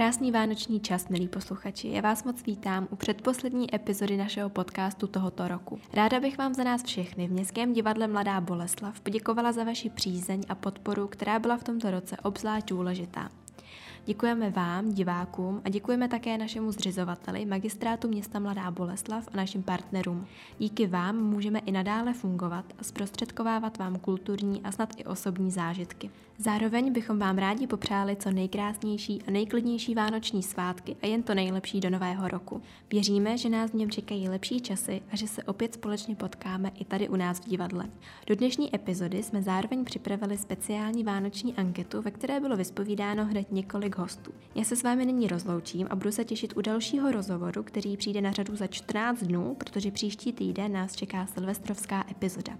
Krásný vánoční čas, milí posluchači. Já vás moc vítám u předposlední epizody našeho podcastu tohoto roku. Ráda bych vám za nás všechny v Městském divadle Mladá Boleslav poděkovala za vaši přízeň a podporu, která byla v tomto roce obzvlášť důležitá. Děkujeme vám, divákům a děkujeme také našemu zřizovateli, magistrátu města Mladá Boleslav a našim partnerům. Díky vám můžeme i nadále fungovat a zprostředkovávat vám kulturní a snad i osobní zážitky. Zároveň bychom vám rádi popřáli co nejkrásnější a nejklidnější vánoční svátky a jen to nejlepší do nového roku. Věříme, že nás v něm čekají lepší časy a že se opět společně potkáme i tady u nás v divadle. Do dnešní epizody jsme zároveň připravili speciální vánoční anketu, ve které bylo vyspovídáno hned několik hostů. Já se s vámi nyní rozloučím a budu se těšit u dalšího rozhovoru, který přijde na řadu za 14 dnů, protože příští týden nás čeká silvestrovská epizoda.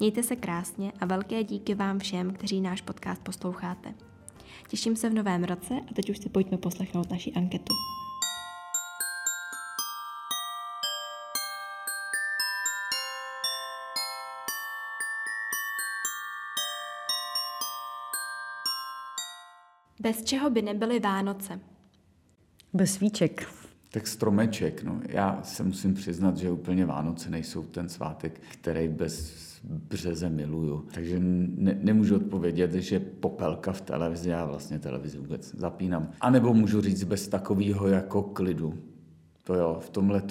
Mějte se krásně a velké díky vám všem, kteří náš podcast posloucháte. Těším se v novém roce a teď už si pojďme poslechnout naši anketu. Bez čeho by nebyly Vánoce? Bez svíček. Tak stromeček, no. Já se musím přiznat, že úplně Vánoce nejsou ten svátek, který bez březe miluju. Takže ne, nemůžu odpovědět, že popelka v televizi, já vlastně televizi vůbec zapínám. A nebo můžu říct bez takového jako klidu. To jo, v tomhle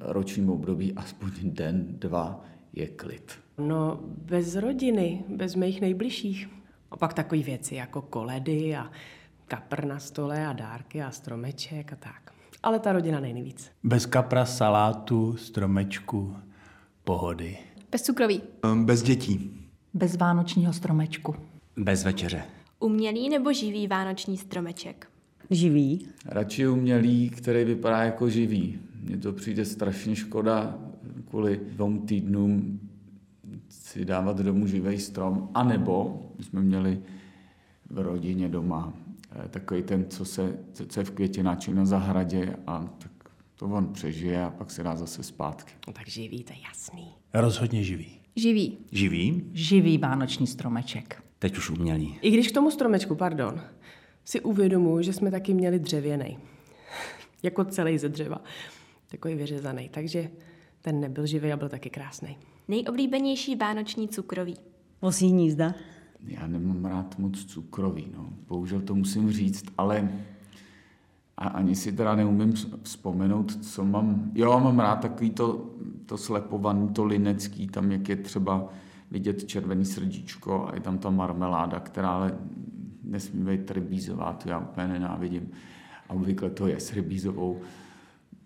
ročním období aspoň den, dva je klid. No, bez rodiny, bez mých nejbližších. A pak takové věci jako koledy a kapr na stole a dárky a stromeček a tak. Ale ta rodina nejvíc. Bez kapra, salátu, stromečku, pohody. Bez cukroví. Um, bez dětí. Bez vánočního stromečku. Bez večeře. Umělý nebo živý vánoční stromeček? Živý. Radši umělý, který vypadá jako živý. Mně to přijde strašně škoda kvůli dvou týdnům si dávat domů živý strom. A nebo jsme měli v rodině doma eh, takový ten, co, se, co je v květináči na zahradě a tak to on přežije a pak se dá zase zpátky. No tak živý, to je jasný. Rozhodně živý. Živý. Živý? Živý vánoční stromeček. Teď už umělý. I když k tomu stromečku, pardon, si uvědomuji, že jsme taky měli dřevěný. jako celý ze dřeva. Takový vyřezaný. Takže ten nebyl živý a byl taky krásný. Nejoblíbenější vánoční cukroví. Vosí hnízda. Já nemám rád moc cukrový, no. Bohužel to musím říct, ale a ani si teda neumím vzpomenout, co mám. Jo, mám rád takový to, to slepovaný, to linecký, tam jak je třeba vidět červený srdíčko a je tam ta marmeláda, která ale nesmí být rybízová, to já úplně nenávidím. A obvykle to je s rybízovou,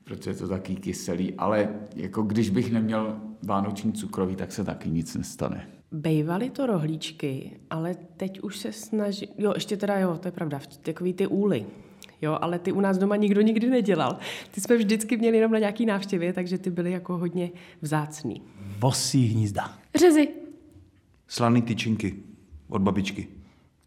protože je to taky kyselý, ale jako když bych neměl vánoční cukroví, tak se taky nic nestane. Bejvaly to rohlíčky, ale teď už se snaží, jo, ještě teda jo, to je pravda, takový ty úly, jo, ale ty u nás doma nikdo nikdy nedělal. Ty jsme vždycky měli jenom na nějaký návštěvě, takže ty byly jako hodně vzácný. Vosí hnízda. Řezy. Slaný tyčinky od babičky.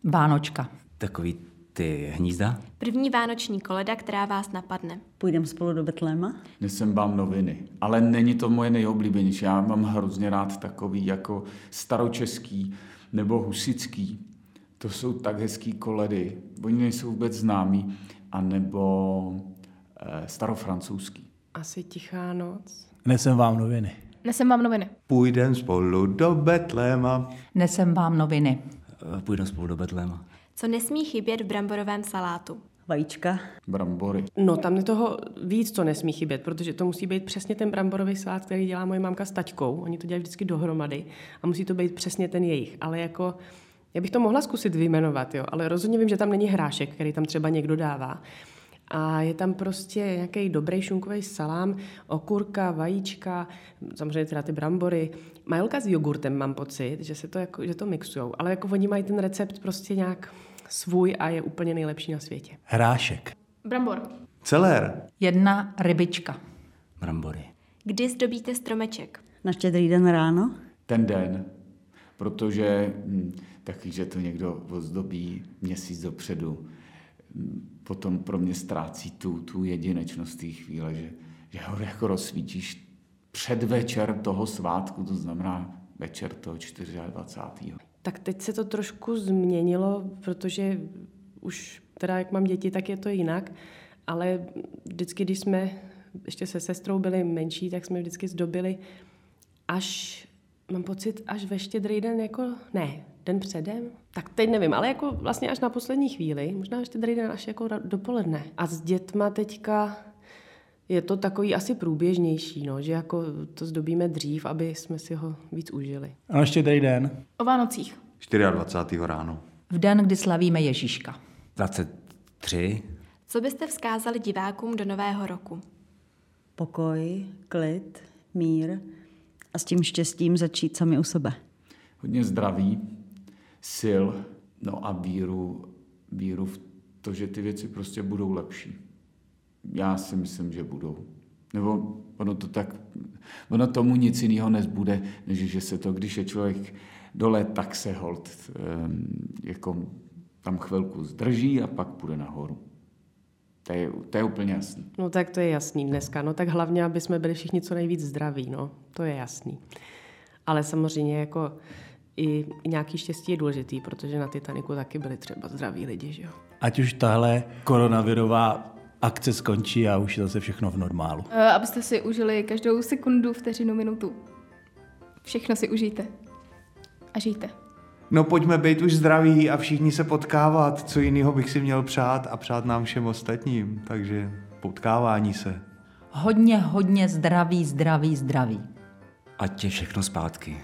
Vánočka. Takový ty hnízda. První vánoční koleda, která vás napadne. Půjdeme spolu do Betléma? Nesem vám noviny, ale není to moje nejoblíbenější. Já mám hrozně rád takový jako staročeský nebo husický. To jsou tak hezký koledy. Oni nejsou vůbec známí. A nebo e, starofrancouzský. Asi tichá noc. Nesem vám noviny. Nesem vám noviny. Půjdem spolu do Betléma. Nesem vám noviny. Eh, Půjdeme spolu do Betléma. Co nesmí chybět v bramborovém salátu? Vajíčka. Brambory. No, tam je toho víc, co nesmí chybět, protože to musí být přesně ten bramborový salát, který dělá moje mamka s taťkou. Oni to dělají vždycky dohromady a musí to být přesně ten jejich. Ale jako, já bych to mohla zkusit vyjmenovat, jo, ale rozhodně vím, že tam není hrášek, který tam třeba někdo dává. A je tam prostě nějaký dobrý šunkový salám, okurka, vajíčka, samozřejmě teda ty brambory. Majolka s jogurtem mám pocit, že se to, jako, že to mixujou, ale jako oni mají ten recept prostě nějak svůj a je úplně nejlepší na světě. Hrášek. Brambor. Celér. Jedna rybička. Brambory. Kdy zdobíte stromeček? Na štědrý den ráno? Ten den, protože hm, taky, že to někdo ozdobí měsíc dopředu, hm, potom pro mě ztrácí tu, tu jedinečnost té chvíle, že, že ho jako rozsvítíš předvečer toho svátku, to znamená večer toho 24. Tak teď se to trošku změnilo, protože už Teda jak mám děti, tak je to jinak, ale vždycky, když jsme ještě se sestrou byli menší, tak jsme vždycky zdobili až, mám pocit, až ve štědrý den, jako ne, den předem, tak teď nevím, ale jako vlastně až na poslední chvíli, možná štědrý den až jako dopoledne. A s dětma teďka je to takový asi průběžnější, no, že jako to zdobíme dřív, aby jsme si ho víc užili. A ještě tady den. O Vánocích. 24. ráno. V den, kdy slavíme Ježíška. 23. Co byste vzkázali divákům do nového roku? Pokoj, klid, mír a s tím štěstím začít sami u sebe. Hodně zdraví, sil, no a víru, víru v to, že ty věci prostě budou lepší. Já si myslím, že budou. Nebo ono to tak, ono tomu nic jiného nezbude, než že se to, když je člověk dole, tak se hold um, jako tam chvilku zdrží a pak půjde nahoru. To je, to je úplně jasný. No tak to je jasný dneska. No tak hlavně, aby jsme byli všichni co nejvíc zdraví, no. To je jasný. Ale samozřejmě jako i, i nějaký štěstí je důležitý, protože na Titaniku taky byli třeba zdraví lidi, že jo. Ať už tahle koronavirová akce skončí a už je zase všechno v normálu. Eh, Abyste si užili každou sekundu, vteřinu, minutu. Všechno si užijte. A žijte. No pojďme být už zdraví a všichni se potkávat. Co jiného bych si měl přát a přát nám všem ostatním. Takže potkávání se. Hodně, hodně zdraví, zdraví, zdraví. Ať je všechno zpátky.